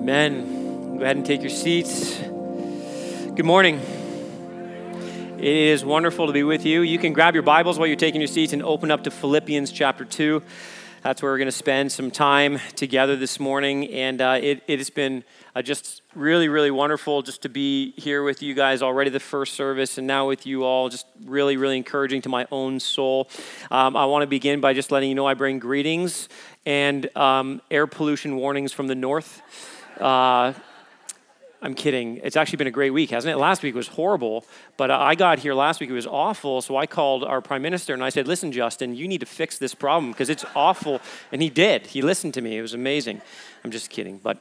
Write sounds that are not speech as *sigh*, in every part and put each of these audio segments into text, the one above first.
Amen. Go ahead and take your seats. Good morning. It is wonderful to be with you. You can grab your Bibles while you're taking your seats and open up to Philippians chapter 2. That's where we're going to spend some time together this morning. And uh, it, it has been uh, just really, really wonderful just to be here with you guys already, the first service, and now with you all. Just really, really encouraging to my own soul. Um, I want to begin by just letting you know I bring greetings and um, air pollution warnings from the north. Uh, I'm kidding. It's actually been a great week, hasn't it? Last week was horrible, but I got here last week. It was awful. So I called our prime minister and I said, Listen, Justin, you need to fix this problem because it's awful. And he did. He listened to me. It was amazing. I'm just kidding. But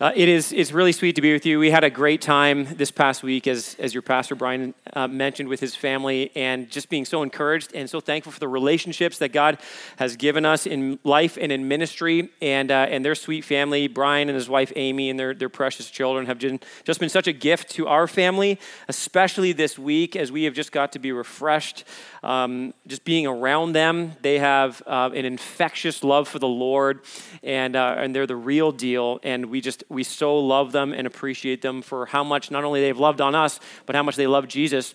uh, it is, it's really sweet to be with you. We had a great time this past week, as, as your pastor Brian uh, mentioned, with his family, and just being so encouraged and so thankful for the relationships that God has given us in life and in ministry. And, uh, and their sweet family, Brian and his wife Amy, and their, their precious children, have been, just been such a gift to our family, especially this week as we have just got to be refreshed. Um, just being around them, they have uh, an infectious love for the Lord, and, uh, and they're the real real deal, and we just we so love them and appreciate them for how much not only they've loved on us, but how much they love Jesus.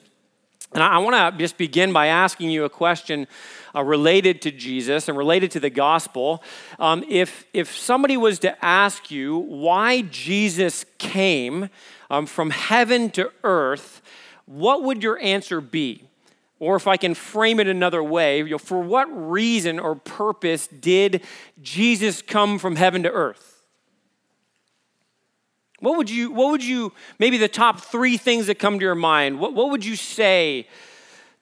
And I, I want to just begin by asking you a question uh, related to Jesus and related to the gospel. Um, if if somebody was to ask you why Jesus came um, from heaven to earth, what would your answer be? Or if I can frame it another way, you know, for what reason or purpose did Jesus come from heaven to earth? What would you, what would you, maybe the top three things that come to your mind, what, what would you say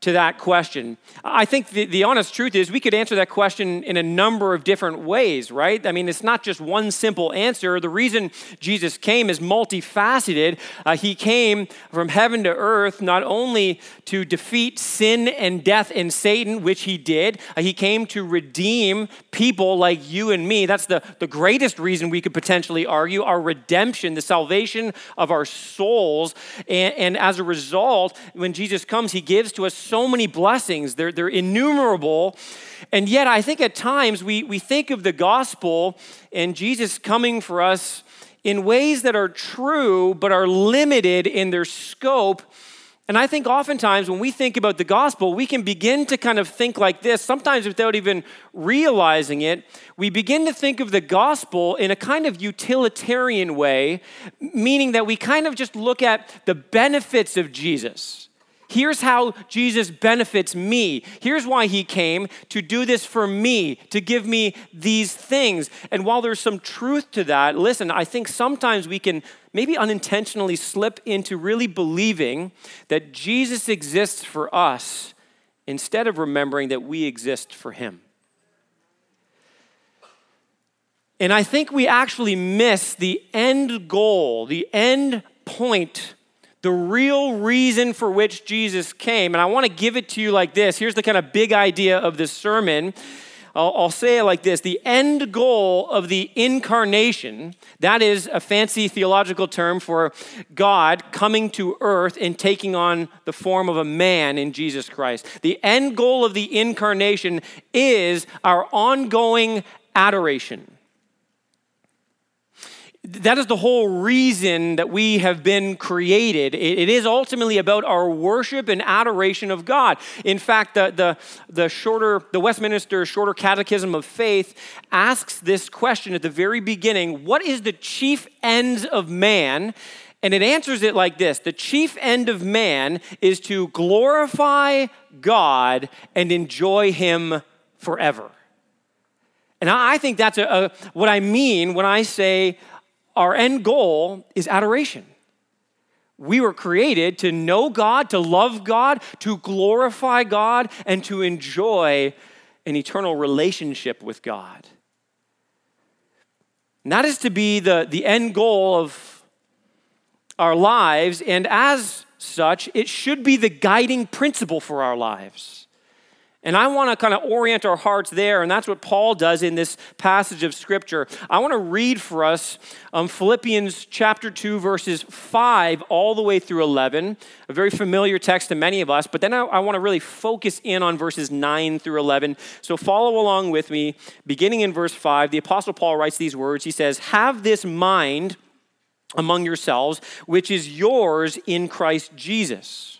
to that question? I think the, the honest truth is we could answer that question in a number of different ways, right? I mean, it's not just one simple answer. The reason Jesus came is multifaceted. Uh, he came from heaven to earth not only to defeat sin and death and Satan, which he did, uh, he came to redeem people like you and me. That's the, the greatest reason we could potentially argue our redemption, the salvation of our souls. And, and as a result, when Jesus comes, he gives to us so many blessings. They're, they're innumerable. And yet, I think at times we, we think of the gospel and Jesus coming for us in ways that are true, but are limited in their scope. And I think oftentimes when we think about the gospel, we can begin to kind of think like this, sometimes without even realizing it. We begin to think of the gospel in a kind of utilitarian way, meaning that we kind of just look at the benefits of Jesus. Here's how Jesus benefits me. Here's why he came to do this for me, to give me these things. And while there's some truth to that, listen, I think sometimes we can maybe unintentionally slip into really believing that Jesus exists for us instead of remembering that we exist for him. And I think we actually miss the end goal, the end point the real reason for which Jesus came. And I want to give it to you like this. Here's the kind of big idea of this sermon. I'll, I'll, say it like this The end goal of the incarnation, that is a fancy theological term for God coming to earth and taking on the form of a man in Jesus Christ. The end goal of the incarnation is our ongoing adoration. That is the whole reason that we have been created. It is ultimately about our worship and adoration of God. In fact, the, the, the shorter, the Westminster Shorter Catechism of Faith asks this question at the very beginning What is the chief ends of man? And it answers it like this The chief end of man is to glorify God and enjoy Him forever. And I think that's a, a, what I mean when I say our end goal is adoration. We were created to know God, to love God, to glorify God, and to enjoy an eternal relationship with God. And that is to be the, the end goal of our lives, and as such, it should be the guiding principle for our lives. And I want to kind of orient our hearts there, and that's what Paul does in this passage of Scripture. I want to read for us um, Philippians chapter 2, verses 5 all the way through 11, a very familiar text to many of us, but then I, I want to really focus in on verses 9 through 11. So follow along with me. Beginning in verse 5, the Apostle Paul writes these words He says, Have this mind among yourselves, which is yours in Christ Jesus,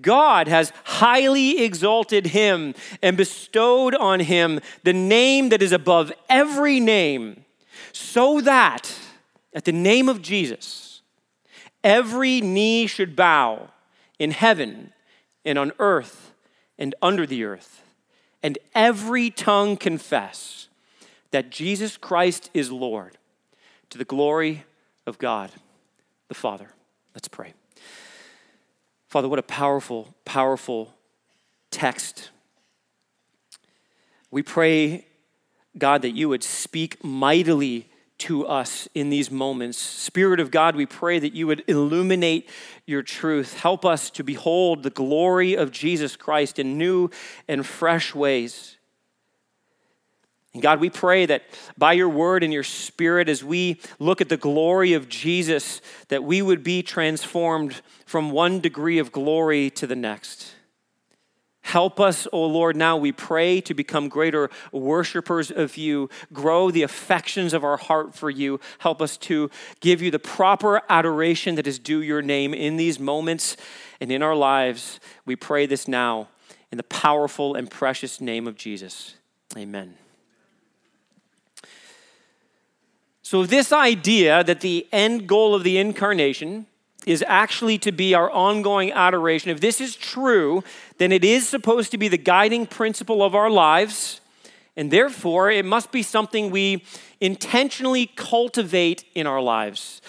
God has highly exalted him and bestowed on him the name that is above every name, so that at the name of Jesus, every knee should bow in heaven and on earth and under the earth, and every tongue confess that Jesus Christ is Lord to the glory of God the Father. Let's pray. Father, what a powerful, powerful text. We pray, God, that you would speak mightily to us in these moments. Spirit of God, we pray that you would illuminate your truth. Help us to behold the glory of Jesus Christ in new and fresh ways. And God, we pray that by your word and your spirit, as we look at the glory of Jesus, that we would be transformed from one degree of glory to the next. Help us, O oh Lord, now we pray to become greater worshipers of you, grow the affections of our heart for you. Help us to give you the proper adoration that is due your name in these moments and in our lives. We pray this now in the powerful and precious name of Jesus. Amen. So, this idea that the end goal of the incarnation is actually to be our ongoing adoration, if this is true, then it is supposed to be the guiding principle of our lives, and therefore it must be something we intentionally cultivate in our lives.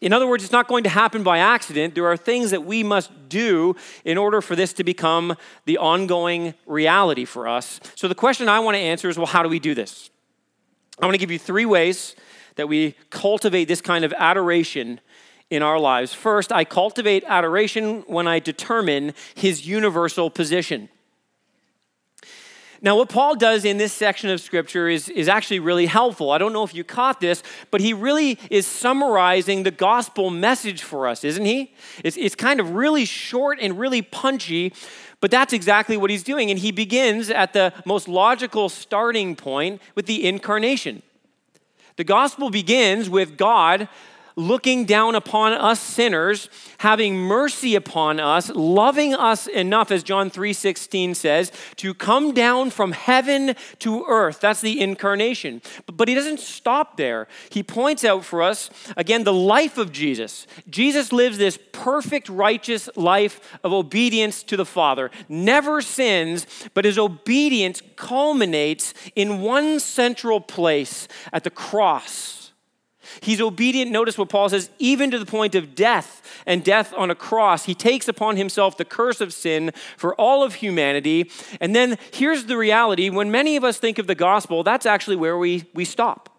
In other words, it's not going to happen by accident. There are things that we must do in order for this to become the ongoing reality for us. So, the question I want to answer is well, how do we do this? I want to give you three ways that we cultivate this kind of adoration in our lives. First, I cultivate adoration when I determine his universal position. Now, what Paul does in this section of scripture is, is actually really helpful. I don't know if you caught this, but he really is summarizing the gospel message for us, isn't he? It's, it's kind of really short and really punchy, but that's exactly what he's doing. And he begins at the most logical starting point with the incarnation. The gospel begins with God looking down upon us sinners, having mercy upon us, loving us enough as John 3:16 says, to come down from heaven to earth. That's the incarnation. But, but he doesn't stop there. He points out for us again the life of Jesus. Jesus lives this perfect righteous life of obedience to the Father. Never sins, but his obedience culminates in one central place at the cross He's obedient, notice what Paul says, even to the point of death and death on a cross. He takes upon himself the curse of sin for all of humanity. And then here's the reality when many of us think of the gospel, that's actually where we, we stop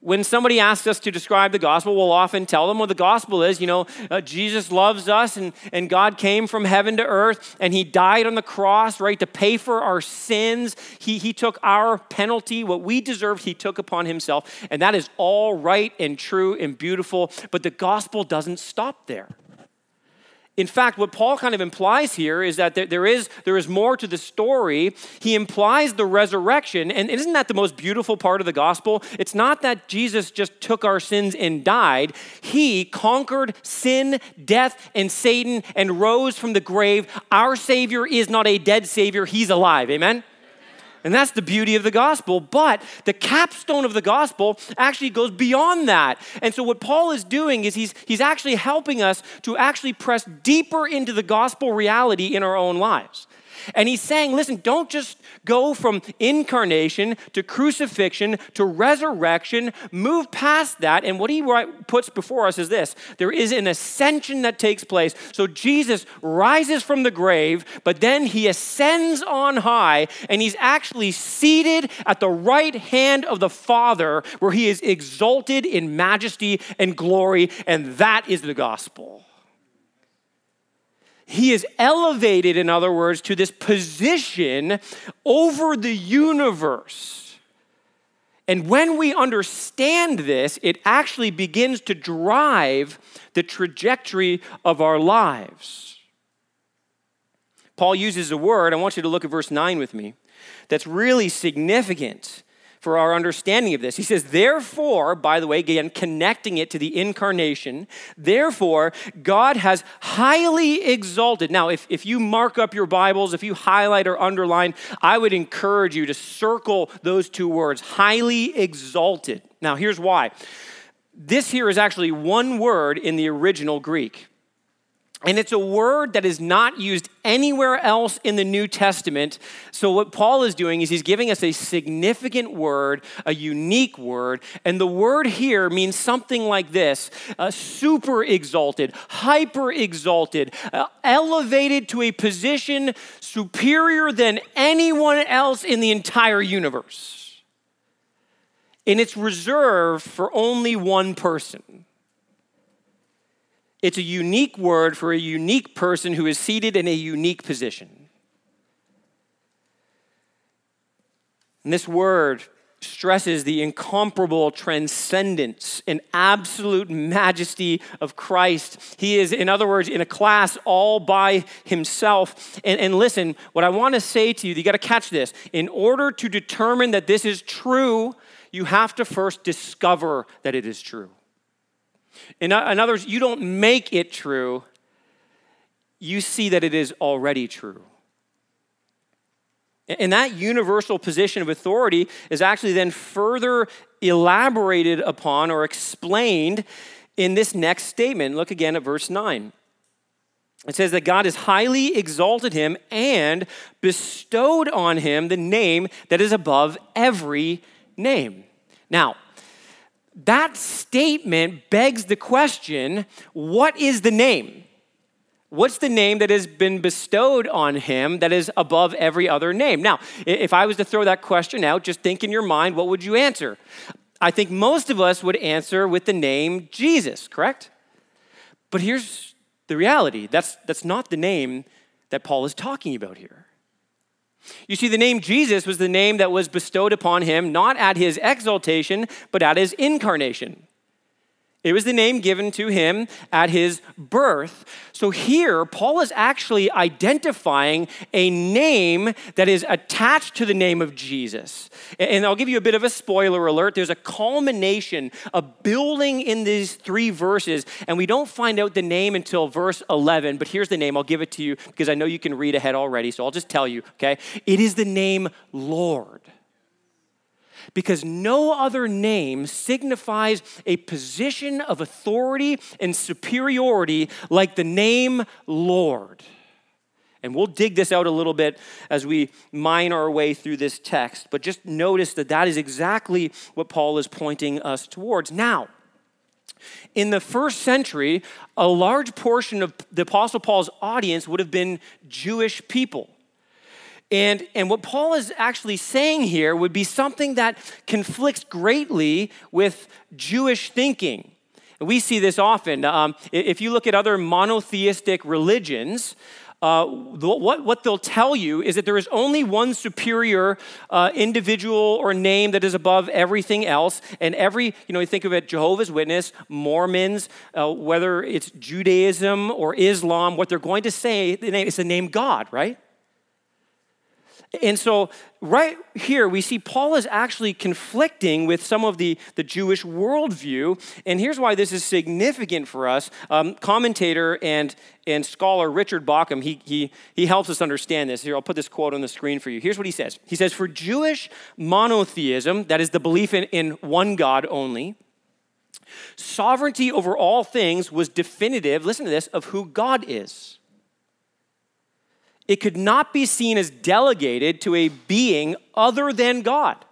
when somebody asks us to describe the gospel, we'll often tell them, well, the gospel is, you know, uh, Jesus loves us and, and God came from heaven to earth and he died on the cross, right, to pay for our sins. He, he took our penalty, what we deserved, he took upon himself. And that is all right and true and beautiful. But the gospel doesn't stop there. In fact, what Paul kind of implies here is that there is, there is more to the story. He implies the resurrection. And isn't that the most beautiful part of the gospel? It's not that Jesus just took our sins and died, He conquered sin, death, and Satan and rose from the grave. Our Savior is not a dead Savior, He's alive. Amen? And that's the beauty of the gospel. But the capstone of the gospel actually goes beyond that. And so, what Paul is doing is he's, he's actually helping us to actually press deeper into the gospel reality in our own lives. And he's saying, listen, don't just go from incarnation to crucifixion to resurrection. Move past that. And what he puts before us is this there is an ascension that takes place. So Jesus rises from the grave, but then he ascends on high, and he's actually seated at the right hand of the Father, where he is exalted in majesty and glory. And that is the gospel. He is elevated, in other words, to this position over the universe. And when we understand this, it actually begins to drive the trajectory of our lives. Paul uses a word, I want you to look at verse 9 with me, that's really significant for our understanding of this. He says, therefore, by the way, again, connecting it to the incarnation, therefore, God has highly exalted. Now, if, if you mark up your Bibles, if you highlight or underline, I would encourage you to circle those two words, highly exalted. Now, here's why. This here is actually one word in the original Greek. And it's a word that is not used anywhere else in the New Testament. So, what Paul is doing is he's giving us a significant word, a unique word. And the word here means something like this uh, super exalted, hyper exalted, uh, elevated to a position superior than anyone else in the entire universe. And it's reserved for only one person. It's a unique word for a unique person who is seated in a unique position. And this word stresses the incomparable transcendence and absolute majesty of Christ. He is, in other words, in a class all by himself. And, and listen, what I want to say to you, you got to catch this. In order to determine that this is true, you have to first discover that it is true. In, in other words, you don't make it true, you see that it is already true. And that universal position of authority is actually then further elaborated upon or explained in this next statement. Look again at verse 9. It says that God has highly exalted him and bestowed on him the name that is above every name. Now, that statement begs the question what is the name? What's the name that has been bestowed on him that is above every other name? Now, if I was to throw that question out, just think in your mind, what would you answer? I think most of us would answer with the name Jesus, correct? But here's the reality that's, that's not the name that Paul is talking about here. You see, the name Jesus was the name that was bestowed upon him not at his exaltation, but at his incarnation. It was the name given to him at his birth. So here, Paul is actually identifying a name that is attached to the name of Jesus. And I'll give you a bit of a spoiler alert. There's a culmination, a building in these three verses, and we don't find out the name until verse 11. But here's the name. I'll give it to you because I know you can read ahead already, so I'll just tell you, okay? It is the name Lord because no other name signifies a position of authority and superiority like the name Lord. And we'll dig this out a little bit as we mine our way through this text, but just notice that that is exactly what Paul is pointing us towards. Now, in the first century, a large portion of the Apostle Paul's audience would have been Jewish people. And, and what Paul is actually saying here would be something that conflicts greatly with Jewish thinking. We see this often. Um, if you look at other monotheistic religions, uh, what, what they'll tell you is that there is only one superior uh, individual or name that is above everything else. And every, you know, you think of it Jehovah's Witness, Mormons, uh, whether it's Judaism or Islam, what they're going to say is the name God, right? And so, right here, we see Paul is actually conflicting with some of the, the Jewish worldview. And here's why this is significant for us. Um, commentator and, and scholar Richard Bauckham, he, he, he helps us understand this. Here, I'll put this quote on the screen for you. Here's what he says He says, For Jewish monotheism, that is the belief in, in one God only, sovereignty over all things was definitive, listen to this, of who God is. It could not be seen as delegated to a being other than God.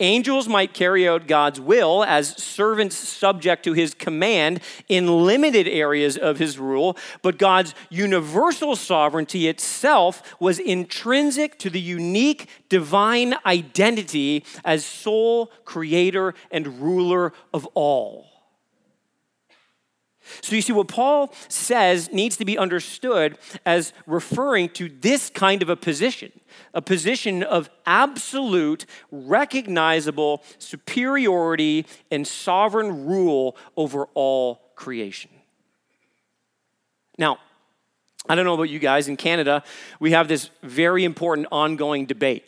Angels might carry out God's will as servants subject to his command in limited areas of his rule, but God's universal sovereignty itself was intrinsic to the unique divine identity as sole creator and ruler of all. So you see, what Paul says needs to be understood as referring to this kind of a position a position of absolute, recognizable superiority and sovereign rule over all creation. Now, I don't know about you guys, in Canada, we have this very important ongoing debate.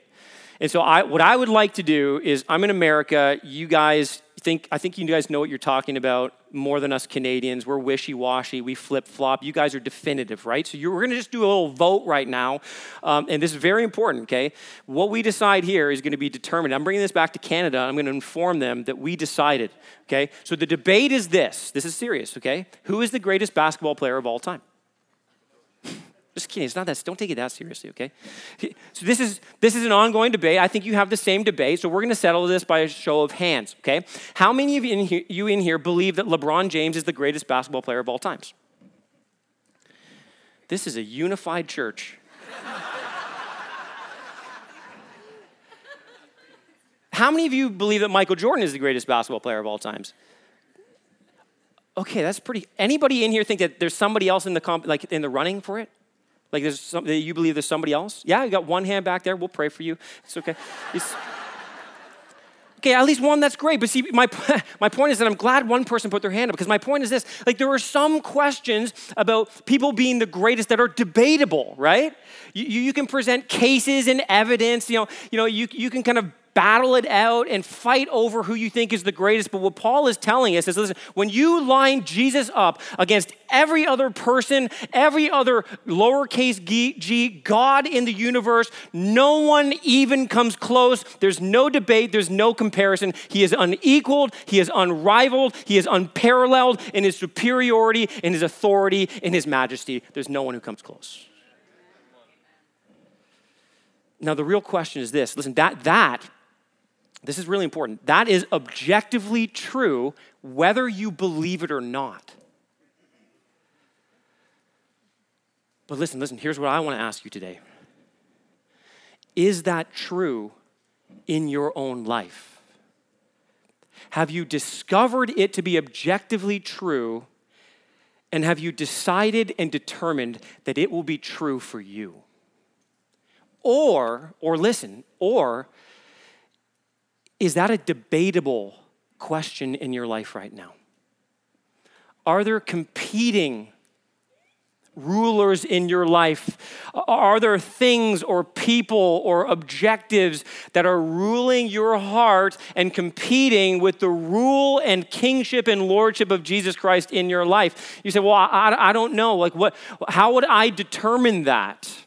And so, I, what I would like to do is, I'm in America, you guys think, I think you guys know what you're talking about more than us Canadians. We're wishy washy, we flip flop. You guys are definitive, right? So we're going to just do a little vote right now. Um, and this is very important, okay? What we decide here is going to be determined. I'm bringing this back to Canada. I'm going to inform them that we decided, okay? So the debate is this this is serious, okay? Who is the greatest basketball player of all time? Kidding. It's not that. Don't take it that seriously, okay? So this is this is an ongoing debate. I think you have the same debate. So we're going to settle this by a show of hands, okay? How many of you in here, you in here believe that LeBron James is the greatest basketball player of all times? This is a unified church. *laughs* How many of you believe that Michael Jordan is the greatest basketball player of all times? Okay, that's pretty. Anybody in here think that there's somebody else in the comp, like in the running for it? Like there's some, you believe there's somebody else? Yeah, you got one hand back there. We'll pray for you. It's okay. It's, okay, at least one, that's great. But see, my, *laughs* my point is that I'm glad one person put their hand up because my point is this like, there are some questions about people being the greatest that are debatable, right? You, you can present cases and evidence, you know, you, know you, you can kind of battle it out and fight over who you think is the greatest. But what Paul is telling us is listen, when you line Jesus up against every other person, every other lowercase g, God in the universe, no one even comes close. There's no debate, there's no comparison. He is unequaled, he is unrivaled, he is unparalleled in his superiority, in his authority, in his majesty. There's no one who comes close. Now, the real question is this listen, that, that this is really important. That is objectively true whether you believe it or not. But listen, listen, here's what I want to ask you today Is that true in your own life? Have you discovered it to be objectively true? And have you decided and determined that it will be true for you? Or, or listen, or is that a debatable question in your life right now? Are there competing rulers in your life? Are there things or people or objectives that are ruling your heart and competing with the rule and kingship and lordship of Jesus Christ in your life? You say, "Well, I, I don't know. Like, what? How would I determine that?"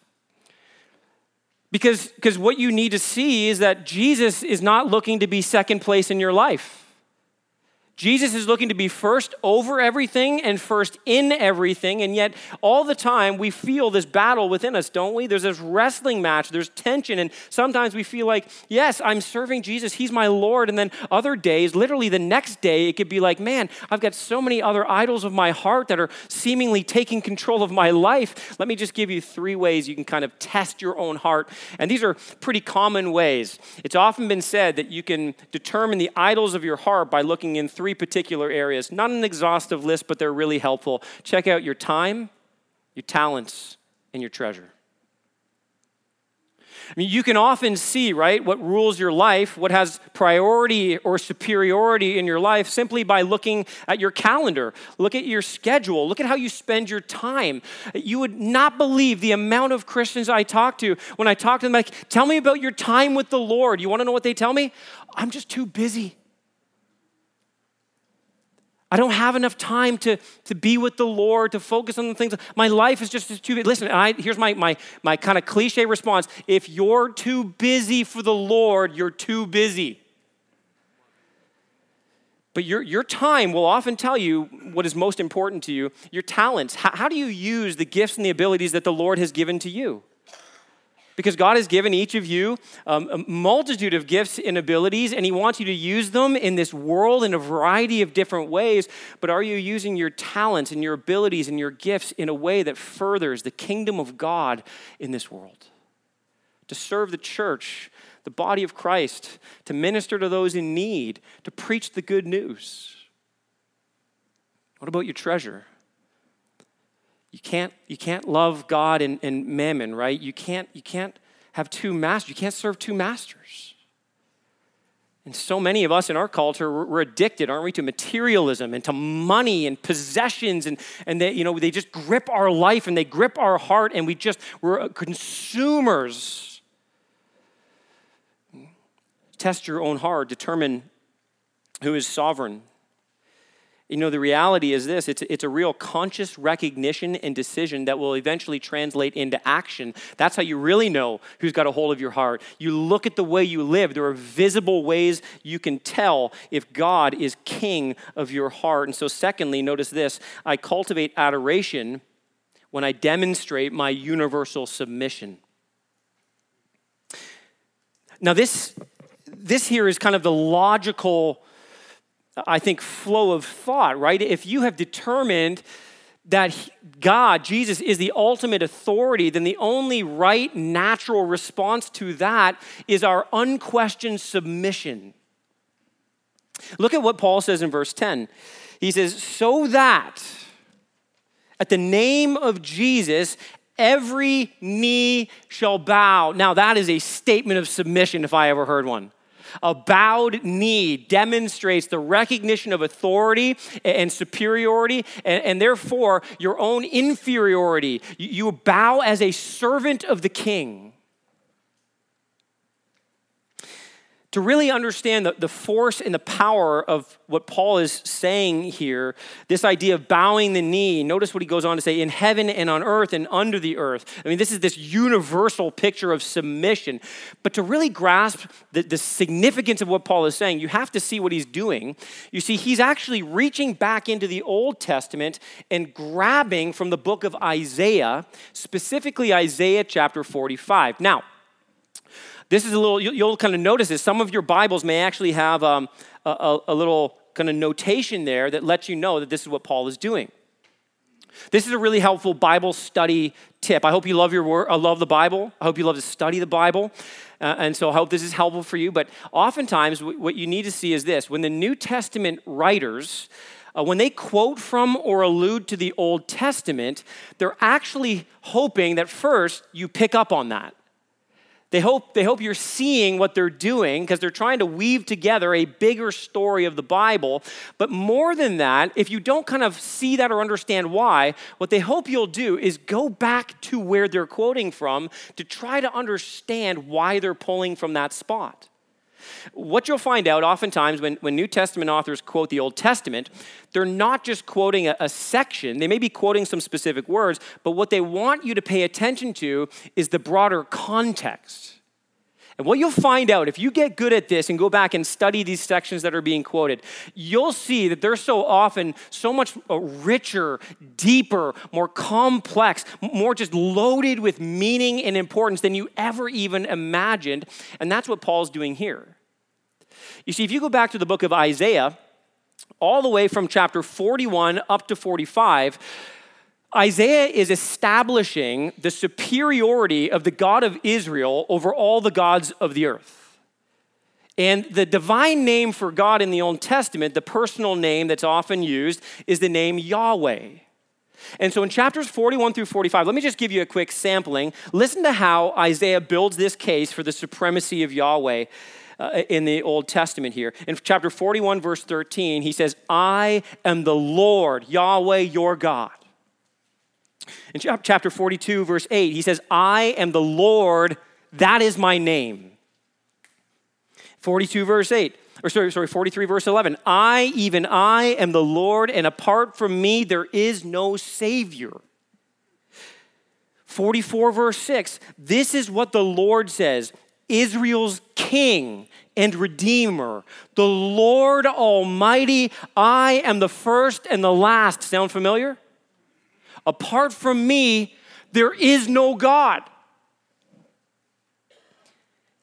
Because, because what you need to see is that Jesus is not looking to be second place in your life. Jesus is looking to be first over everything and first in everything. And yet, all the time, we feel this battle within us, don't we? There's this wrestling match, there's tension. And sometimes we feel like, yes, I'm serving Jesus, He's my Lord. And then other days, literally the next day, it could be like, man, I've got so many other idols of my heart that are seemingly taking control of my life. Let me just give you three ways you can kind of test your own heart. And these are pretty common ways. It's often been said that you can determine the idols of your heart by looking in three three particular areas. Not an exhaustive list, but they're really helpful. Check out your time, your talents, and your treasure. I mean, you can often see, right, what rules your life, what has priority or superiority in your life simply by looking at your calendar. Look at your schedule. Look at how you spend your time. You would not believe the amount of Christians I talk to when I talk to them, like, tell me about your time with the Lord. You want to know what they tell me? I'm just too busy. I don't have enough time to, to be with the Lord, to focus on the things. My life is just too busy. Listen, I, here's my, my, my kind of cliche response. If you're too busy for the Lord, you're too busy. But your, your time will often tell you what is most important to you, your talents. How, how do you use the gifts and the abilities that the Lord has given to you? Because God has given each of you um, a multitude of gifts and abilities, and He wants you to use them in this world in a variety of different ways. But are you using your talents and your abilities and your gifts in a way that furthers the kingdom of God in this world? To serve the church, the body of Christ, to minister to those in need, to preach the good news. What about your treasure? You can't, you can't love God and, and mammon, right? You can't, you can't have two masters. You can't serve two masters. And so many of us in our culture, we're addicted, aren't we, to materialism and to money and possessions, and, and they, you know, they just grip our life and they grip our heart, and we just, we're consumers. Test your own heart, determine who is sovereign you know, the reality is this it's, it's a real conscious recognition and decision that will eventually translate into action. That's how you really know who's got a hold of your heart. You look at the way you live, there are visible ways you can tell if God is king of your heart. And so, secondly, notice this I cultivate adoration when I demonstrate my universal submission. Now, this, this here is kind of the logical I think, flow of thought, right? If you have determined that God, Jesus, is the ultimate authority, then the only right, natural response to that is our unquestioned submission. Look at what Paul says in verse 10. He says, So that at the name of Jesus, every knee shall bow. Now, that is a statement of submission if I ever heard one. A bowed knee demonstrates the recognition of authority and superiority, and, and therefore your own inferiority. You bow as a servant of the king. To really understand the, the force and the power of what Paul is saying here, this idea of bowing the knee, notice what he goes on to say in heaven and on earth and under the earth. I mean, this is this universal picture of submission. But to really grasp the, the significance of what Paul is saying, you have to see what he's doing. You see, he's actually reaching back into the Old Testament and grabbing from the book of Isaiah, specifically Isaiah chapter 45. Now, this is a little, you'll kind of notice this. Some of your Bibles may actually have um, a, a little kind of notation there that lets you know that this is what Paul is doing. This is a really helpful Bible study tip. I hope you love your word, I love the Bible. I hope you love to study the Bible. Uh, and so I hope this is helpful for you. But oftentimes, what you need to see is this when the New Testament writers, uh, when they quote from or allude to the Old Testament, they're actually hoping that first you pick up on that. They hope, they hope you're seeing what they're doing because they're trying to weave together a bigger story of the Bible. But more than that, if you don't kind of see that or understand why, what they hope you'll do is go back to where they're quoting from to try to understand why they're pulling from that spot. What you'll find out oftentimes when, when New Testament authors quote the Old Testament, they're not just quoting a, a section, they may be quoting some specific words, but what they want you to pay attention to is the broader context. And what you'll find out if you get good at this and go back and study these sections that are being quoted, you'll see that they're so often so much uh, richer, deeper, more complex, more just loaded with meaning and importance than you ever even imagined. And that's what Paul's doing here. You see, if you go back to the book of Isaiah, all the way from chapter 41 up to 45, Isaiah is establishing the superiority of the God of Israel over all the gods of the earth. And the divine name for God in the Old Testament, the personal name that's often used, is the name Yahweh. And so in chapters 41 through 45, let me just give you a quick sampling. Listen to how Isaiah builds this case for the supremacy of Yahweh uh, in the Old Testament here. In chapter 41, verse 13, he says, I am the Lord, Yahweh, your God. In chapter 42, verse 8, he says, I am the Lord, that is my name. 42, verse 8, or sorry, sorry, 43, verse 11, I, even I, am the Lord, and apart from me, there is no Savior. 44, verse 6, this is what the Lord says Israel's king, and Redeemer, the Lord Almighty. I am the first and the last. Sound familiar? Apart from me, there is no God.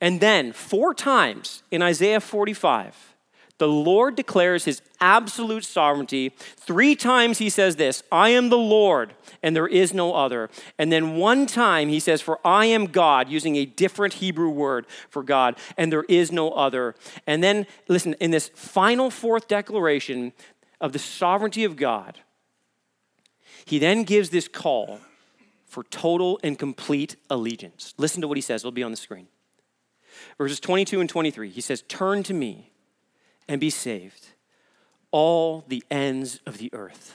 And then, four times in Isaiah 45, the Lord declares his absolute sovereignty. Three times he says this I am the Lord, and there is no other. And then one time he says, For I am God, using a different Hebrew word for God, and there is no other. And then, listen, in this final fourth declaration of the sovereignty of God, he then gives this call for total and complete allegiance. Listen to what he says, it'll be on the screen. Verses 22 and 23, he says, Turn to me and be saved, all the ends of the earth.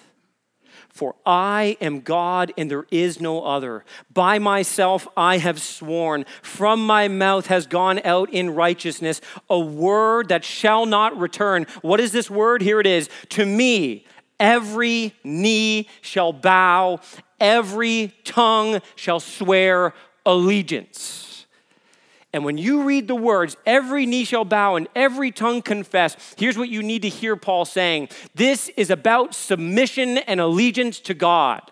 For I am God and there is no other. By myself I have sworn. From my mouth has gone out in righteousness a word that shall not return. What is this word? Here it is. To me, every knee shall bow, every tongue shall swear allegiance. And when you read the words, every knee shall bow and every tongue confess, here's what you need to hear Paul saying this is about submission and allegiance to God.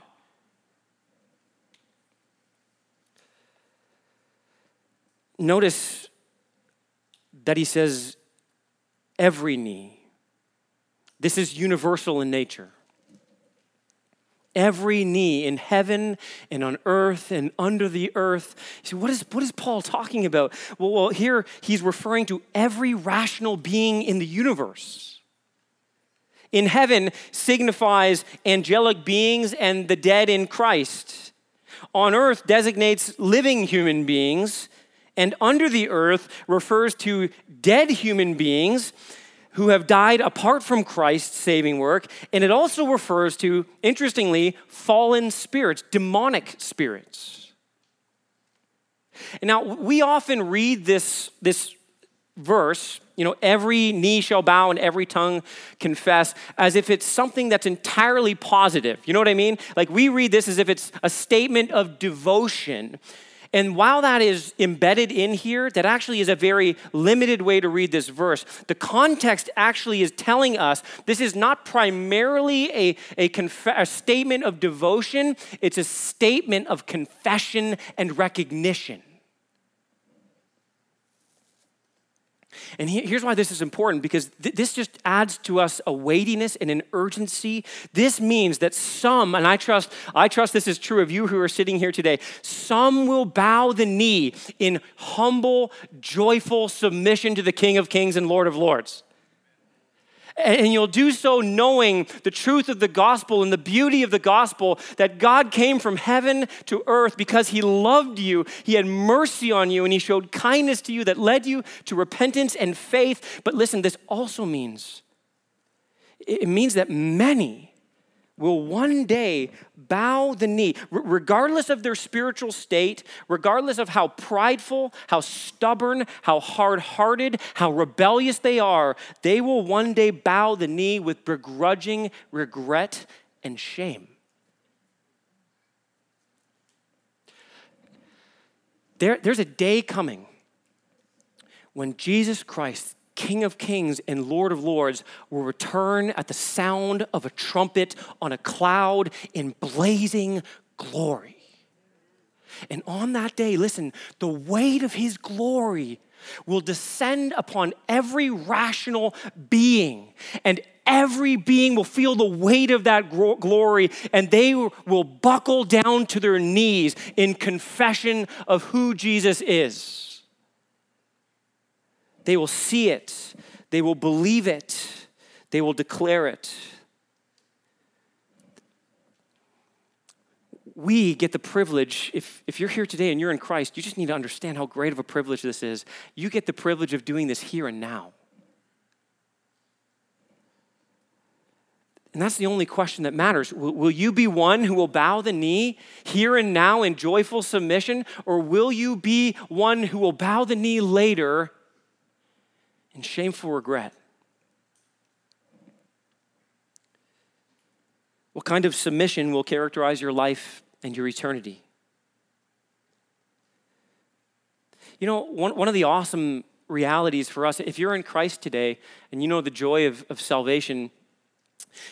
Notice that he says, every knee. This is universal in nature every knee in heaven and on earth and under the earth. See, what is, what is Paul talking about? Well, well, here he's referring to every rational being in the universe. In heaven signifies angelic beings and the dead in Christ. On earth designates living human beings, and under the earth refers to dead human beings who have died apart from Christ's saving work. And it also refers to, interestingly, fallen spirits, demonic spirits. And now, we often read this, this verse, you know, every knee shall bow and every tongue confess, as if it's something that's entirely positive. You know what I mean? Like we read this as if it's a statement of devotion. And while that is embedded in here, that actually is a very limited way to read this verse. The context actually is telling us this is not primarily a, a, conf- a statement of devotion, it's a statement of confession and recognition. And here's why this is important because th- this just adds to us a weightiness and an urgency. This means that some, and I trust, I trust this is true of you who are sitting here today, some will bow the knee in humble, joyful submission to the King of Kings and Lord of Lords. And you'll do so knowing the truth of the gospel and the beauty of the gospel that God came from heaven to earth because he loved you, he had mercy on you, and he showed kindness to you that led you to repentance and faith. But listen, this also means it means that many will one day bow the knee, regardless of their spiritual state, regardless of how prideful, how stubborn, how hard hearted, how rebellious they are, they will one day bow the knee with begrudging regret and shame. There, there's a day coming when Jesus Christ King of Kings and Lord of Lords, will return at the sound of a trumpet on a cloud in blazing glory. And on that day, listen, the weight of his glory will descend upon every rational being, and every being will feel the weight of that glory, and they will buckle down to their knees in confession of who Jesus is. They will see it, they will believe it, they will declare it. We get the privilege, if, if you're here today and you're in Christ, you just need to understand how great of a privilege this is. You get the privilege of doing this here and now. And that's the only question that matters. Will, will, you be one who will bow the knee here and now in joyful submission, or will you be one who will bow the knee later and shameful regret. What kind of submission will characterize your life and your eternity? You know, one, one of the awesome realities for us. If you're in Christ today and you know the joy of, of salvation,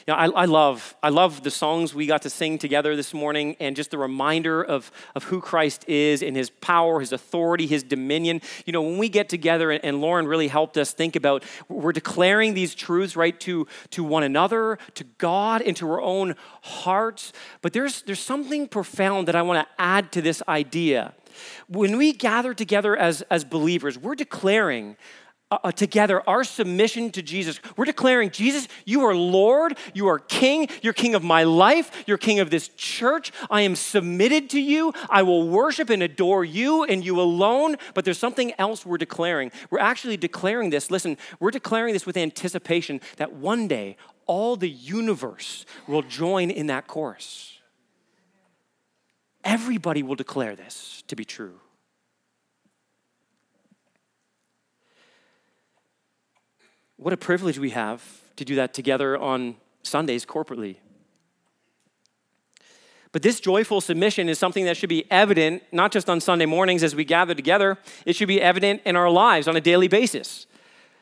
you know, I, I, love, I love the songs we got to sing together this morning and just the reminder of, of who Christ is and his power, his authority, his dominion. You know, when we get together, and, Lauren really helped us think about, we're declaring these truths, right, to, to one another, to God, and to our own hearts. But there's, there's something profound that I want to add to this idea. When we gather together as, as believers, we're declaring uh, uh, together our submission to Jesus. We're declaring, Jesus, you are Lord, you are King, you're King of my life, you're King of this church. I am submitted to you. I will worship and adore you and you alone. But there's something else we're declaring. We're actually declaring this. Listen, we're declaring this with anticipation that one day all the universe will join in that chorus. Everybody will declare this to be true. What a privilege we have to do that together on Sundays corporately. But this joyful submission is something that should be evident not just on Sunday mornings as we gather together, it should be evident in our lives on a daily basis.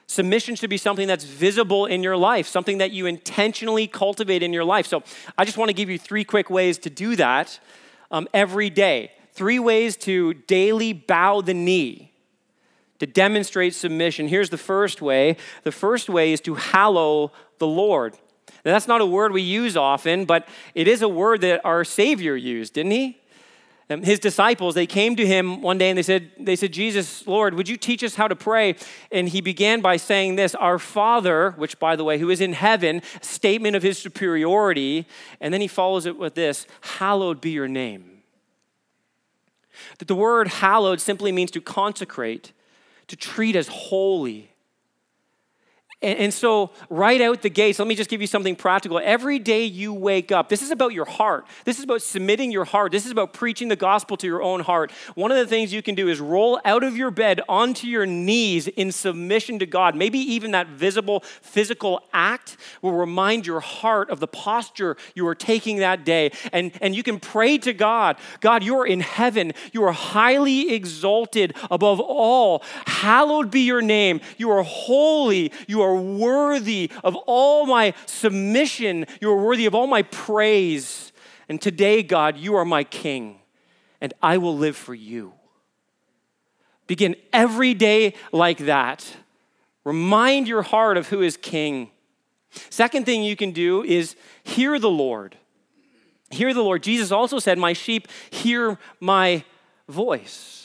Submission should be something that's visible in your life, something that you intentionally cultivate in your life. So I just want to give you three quick ways to do that um, every day. Three ways to daily bow the knee to demonstrate submission. Here's the first way the first way is to hallow the Lord. Now, that's not a word we use often, but it is a word that our Savior used, didn't he? Um, his disciples, they came to him one day and they said, they said, Jesus, Lord, would you teach us how to pray? And he began by saying this, Our Father, which by the way, who is in heaven, statement of his superiority. And then he follows it with this, hallowed be your name. That the word hallowed simply means to consecrate, to treat as holy. And, and, so, right out the gates, let me just give you something practical. Every day you wake up, this is about your heart. This is about submitting your heart. This is about preaching the gospel to your own heart. One of the things you can do is roll out of your bed onto your knees in submission to God. Maybe even that visible physical act will remind your heart of the posture you are taking that day. And, and you can pray to God God, you are in heaven. You are highly exalted above all. Hallowed be your name. You are holy. You are are worthy of all my submission. You are worthy of all my praise. And today, God, you are my king, and I will live for you. Begin every day like that. Remind your heart of who is king. Second thing you can do is hear the Lord. Hear the Lord. Jesus also said, My sheep hear my voice.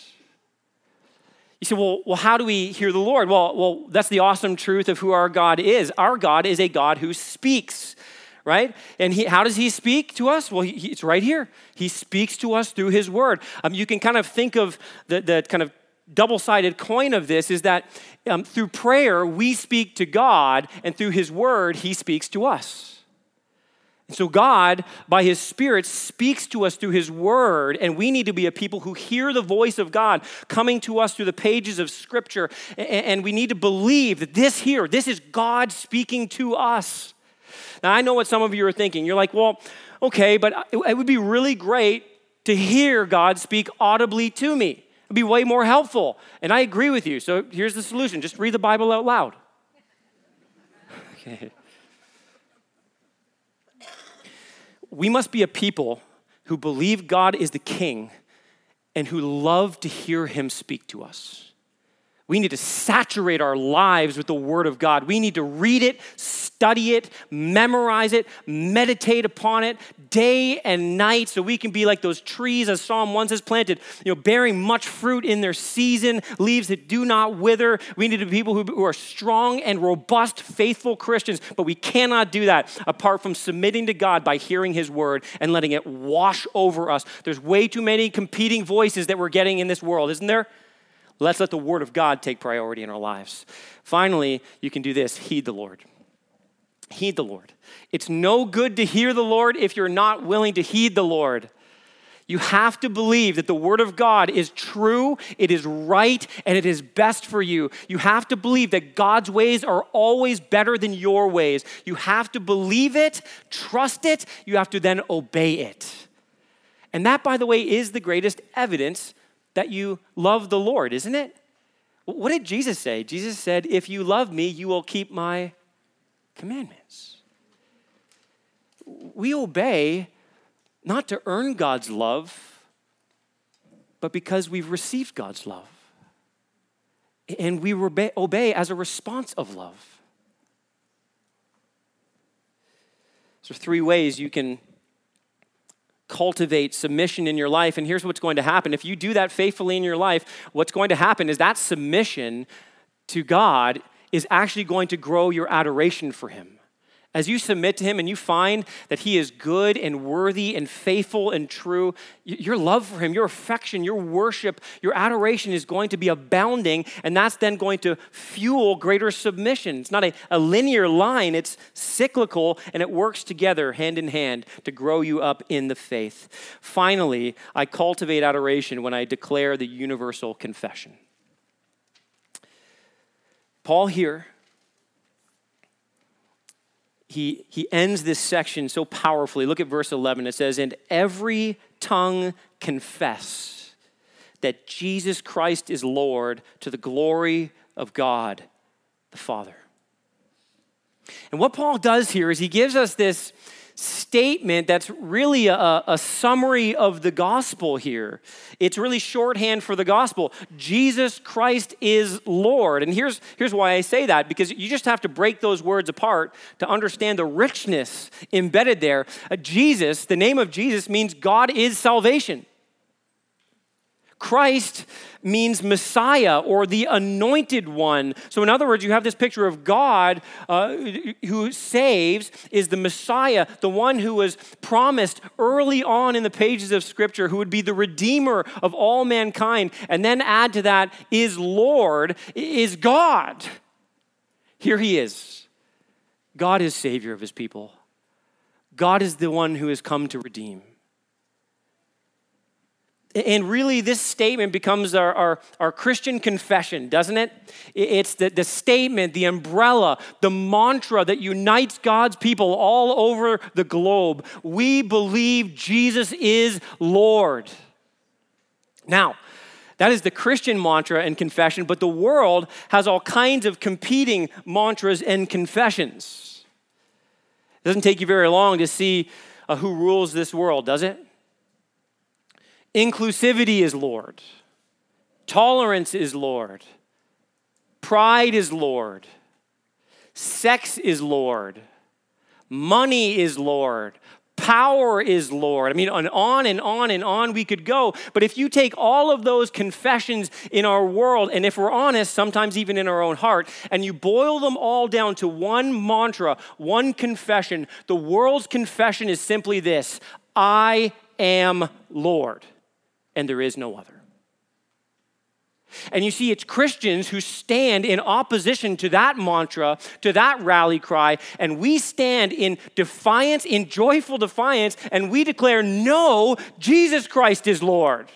You say, well, well, how do we hear the Lord? Well, well, that's the awesome truth of who our God is. Our God is a God who speaks, right? And he, how does he speak to us? Well, he, he, it's right here. He speaks to us through his word. Um, you can kind of think of the, the kind of double sided coin of this is that um, through prayer, we speak to God, and through his word, he speaks to us. So, God, by His Spirit, speaks to us through His Word, and we need to be a people who hear the voice of God coming to us through the pages of Scripture. And we need to believe that this here, this is God speaking to us. Now, I know what some of you are thinking. You're like, well, okay, but it would be really great to hear God speak audibly to me. It'd be way more helpful. And I agree with you. So here's the solution just read the Bible out loud. *laughs* Okay. We must be a people who believe God is the king and who love to hear him speak to us. We need to saturate our lives with the Word of God. We need to read it, study it, memorize it, meditate upon it day and night so we can be like those trees, as Psalm 1 says, planted, you know, bearing much fruit in their season, leaves that do not wither. We need to be people who, who are strong and robust, faithful Christians, but we cannot do that apart from submitting to God by hearing His Word and letting it wash over us. There's way too many competing voices that we're getting in this world, isn't there? Let's let the Word of God take priority in our lives. Finally, you can do this heed the Lord. Heed the Lord. It's no good to hear the Lord if you're not willing to heed the Lord. You have to believe that the Word of God is true, it is right, and it is best for you. You have to believe that God's ways are always better than your ways. You have to believe it, trust it, you have to then obey it. And that, by the way, is the greatest evidence that you love the Lord, isn't it? What did Jesus say? Jesus said, If you love me, you will keep my commandments. We obey not to earn God's love, but because we've received God's love. And we obey as a response of love. So, three ways you can cultivate submission in your life. And here's what's going to happen if you do that faithfully in your life, what's going to happen is that submission to God is actually going to grow your adoration for Him. As you submit to Him and you find that He is good and worthy and faithful and true, your love for Him, your affection, your worship, your adoration is going to be abounding, and that's then going to fuel greater submission. It's not a, a linear line, it's cyclical, and it works together hand in hand to grow you up in the faith. Finally, I cultivate adoration when I declare the universal confession. Paul here he, he ends this section so powerfully. Look at verse 11. It says, And every tongue confess that Jesus Christ is Lord to the glory of God the Father. And what Paul does here is he gives us this statement that's really a, a, summary of the gospel here. It's really shorthand for the gospel. Jesus Christ is Lord. And here's, here's why I say that because you just have to break those words apart to understand the richness embedded there. Uh, Jesus, the name of Jesus, means God is salvation. Christ means Messiah or the anointed one. So, in other words, you have this picture of God uh, who saves, is the Messiah, the one who was promised early on in the pages of Scripture, who would be the Redeemer of all mankind. And then add to that, is Lord, is God. Here he is. God is Savior of his people. God is the one who has come to redeem. And really, this statement becomes our, our, our, Christian confession, doesn't it? It's the, the statement, the umbrella, the mantra that unites God's people all over the globe. We believe Jesus is Lord. Now, that is the Christian mantra and confession, but the world has all kinds of competing mantras and confessions. It doesn't take you very long to see uh, who rules this world, does it? Inclusivity is Lord. Tolerance is Lord. Pride is Lord. Sex is Lord. Money is Lord. Power is Lord. I mean, on and on and on we could go. But if you take all of those confessions in our world, and if we're honest, sometimes even in our own heart, and you boil them all down to one mantra, one confession, the world's confession is simply this I am Lord and there is no other. And you see, it's Christians who stand in opposition to that mantra, to that rally cry, and we stand in defiance, in joyful defiance, and we declare, No, Jesus Christ is Lord.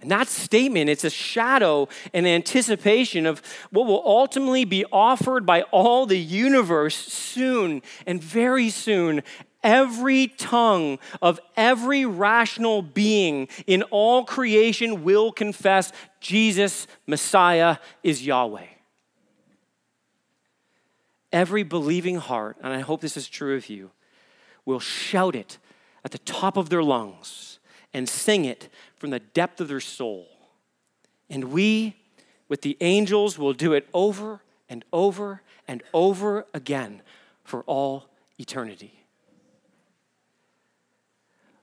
And that statement, it's a shadow and anticipation of what will ultimately be offered by all the universe soon and very soon every tongue of every rational being in all creation will confess Jesus, Messiah, is Yahweh. Every believing heart, and I hope this is true of you, will shout it at the top of their lungs and sing it from the depth of their soul. And we, with the angels, will do it over and over and over again for all eternity.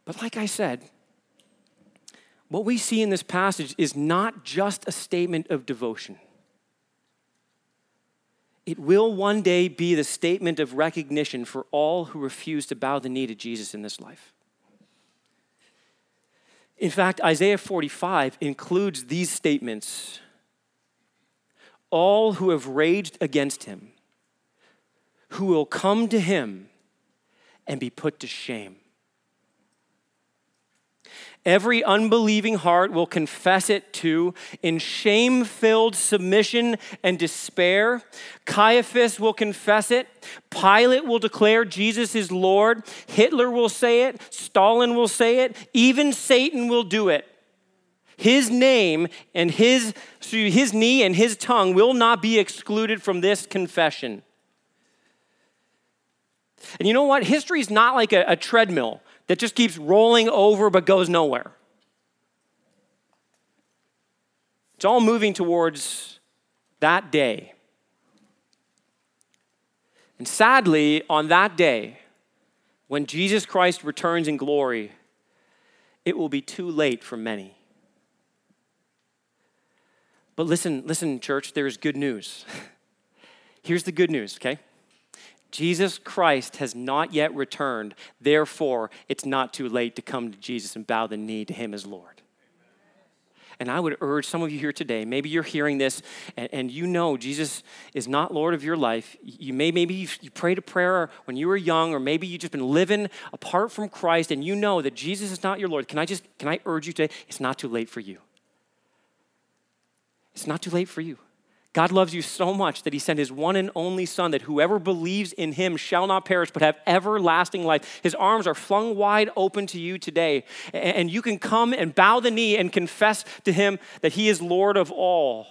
But like I said, what we see in this passage is not just a statement of devotion. It will one day be the statement of recognition for all who refuse to bow the knee to Jesus in this life. In fact, Isaiah 45 includes these statements All who have raged against him, who will come to him and be put to shame. Every unbelieving heart will confess it too in shame filled submission and despair. Caiaphas will confess it. Pilate will declare Jesus is Lord. Hitler will say it. Stalin will say it. Even Satan will do it. His name and his, his knee and his tongue will not be excluded from this confession. And you know what? History is not like a, a treadmill that just keeps rolling over but goes nowhere. It's all moving towards that day. And sadly, on that day, when Jesus Christ returns in glory, it will be too late for many. But listen, listen, church, there's good news. *laughs* Here's the good news, okay? Jesus Christ has not yet returned. Therefore, it's not too late to come to Jesus and bow the knee to him as Lord. And I would urge some of you here today, maybe you're hearing this and, and you know Jesus is not Lord of your life. You may, maybe you, prayed a prayer when you were young, or maybe you've just been living apart from Christ and you know that Jesus is not your Lord. Can I just, can I urge you today? It's not too late for you. It's not too late for you. God loves you so much that he sent his one and only Son, that whoever believes in him shall not perish but have everlasting life. His arms are flung wide open to you today, and you can come and bow the knee and confess to him that he is Lord of all.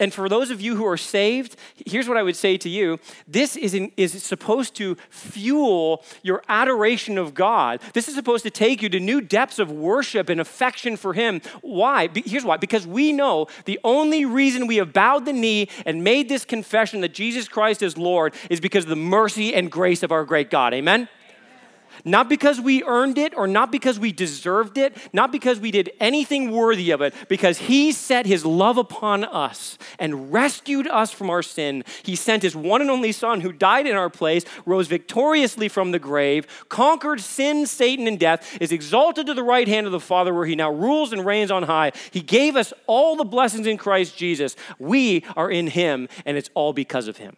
And for those of you who are saved, here's what I would say to you this is, in, is supposed to fuel your adoration of God. This is supposed to take you to new depths of worship and affection for Him. Why? Here's why because we know the only reason we have bowed the knee and made this confession that Jesus Christ is Lord is because of the mercy and grace of our great God. Amen? Not because we earned it or not because we deserved it, not because we did anything worthy of it, because He set His love upon us and rescued us from our sin. He sent His one and only Son who died in our place, rose victoriously from the grave, conquered sin, Satan, and death, is exalted to the right hand of the Father where He now rules and reigns on high. He gave us all the blessings in Christ Jesus. We are in Him, and it's all because of Him.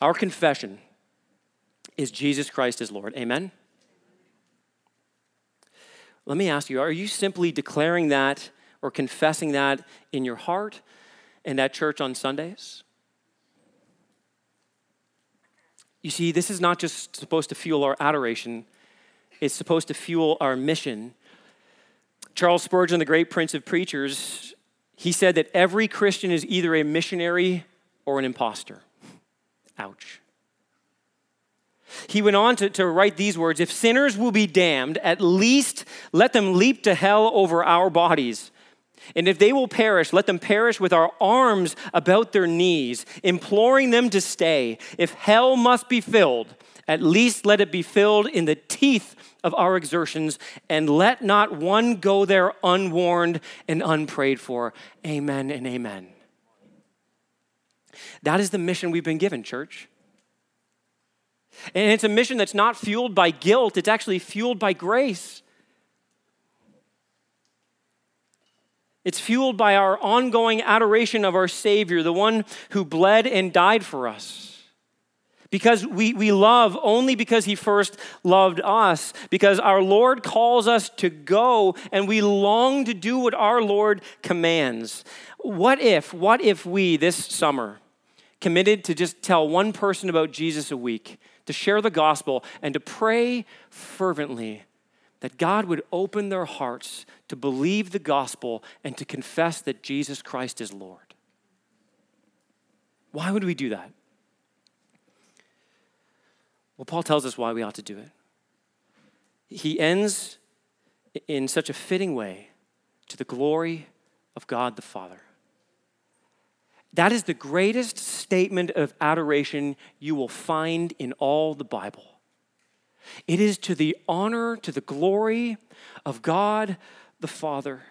Our confession is Jesus Christ is Lord. Amen? Let me ask you are you simply declaring that or confessing that in your heart and at church on Sundays? You see, this is not just supposed to fuel our adoration, it's supposed to fuel our mission. Charles Spurgeon, the great prince of preachers, he said that every Christian is either a missionary or an impostor. Ouch. He went on to, to write these words If sinners will be damned, at least let them leap to hell over our bodies. And if they will perish, let them perish with our arms about their knees, imploring them to stay. If hell must be filled, at least let it be filled in the teeth of our exertions, and let not one go there unwarned and unprayed for. Amen and amen. That is the mission we've been given, church. And it's a mission that's not fueled by guilt, it's actually fueled by grace. It's fueled by our ongoing adoration of our Savior, the one who bled and died for us. Because we, we love only because He first loved us. Because our Lord calls us to go and we long to do what our Lord commands. What if, what if we this summer, committed to just tell one person about Jesus a week, to share the gospel, and to pray fervently that God would open their hearts to believe the gospel and to confess that Jesus Christ is Lord. Why would we do that? Well, Paul tells us why we ought to do it. He ends in such a fitting way to the glory of God the Father. That is the greatest statement of adoration you will find in all the Bible. It is to the honor, to the glory of God the Father.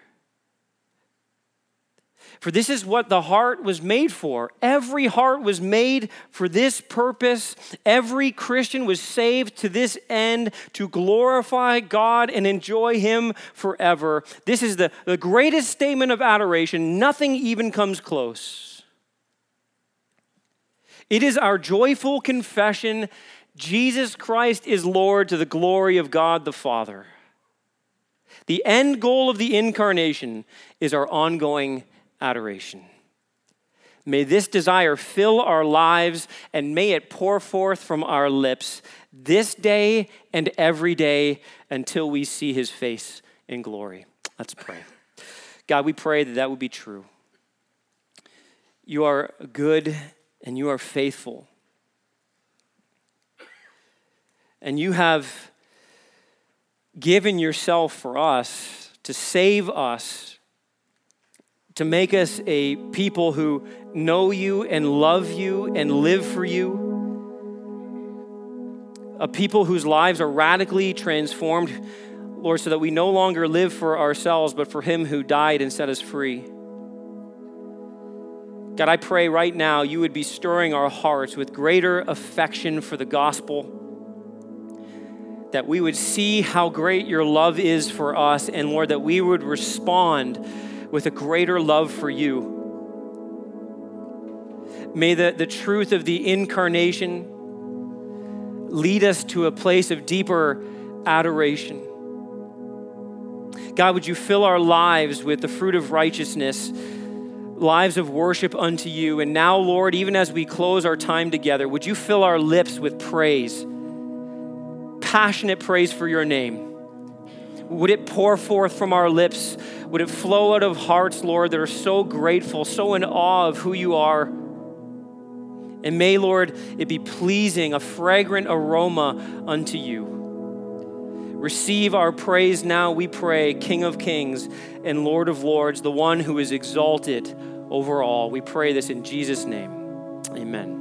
For this is what the heart was made for. Every heart was made for this purpose. Every Christian was saved to this end to glorify God and enjoy Him forever. This is the, the greatest statement of adoration. Nothing even comes close. It is our joyful confession Jesus Christ is Lord to the glory of God the Father. The end goal of the incarnation is our ongoing adoration. May this desire fill our lives and may it pour forth from our lips this day and every day until we see his face in glory. Let's pray. God, we pray that that would be true. You are good and you are faithful. And you have given yourself for us to save us, to make us a people who know you and love you and live for you. A people whose lives are radically transformed, Lord, so that we no longer live for ourselves, but for Him who died and set us free. God, I pray right now you would be stirring our hearts with greater affection for the gospel, that we would see how great your love is for us, and Lord, that we would respond with a greater love for you. May the, the truth of the incarnation lead us to a place of deeper adoration. God, would you fill our lives with the fruit of righteousness? Lives of worship unto you. And now, Lord, even as we close our time together, would you fill our lips with praise, passionate praise for your name? Would it pour forth from our lips? Would it flow out of hearts, Lord, that are so grateful, so in awe of who you are? And may, Lord, it be pleasing, a fragrant aroma unto you. Receive our praise now, we pray, King of kings and Lord of lords, the one who is exalted over all. We pray this in Jesus' name. Amen.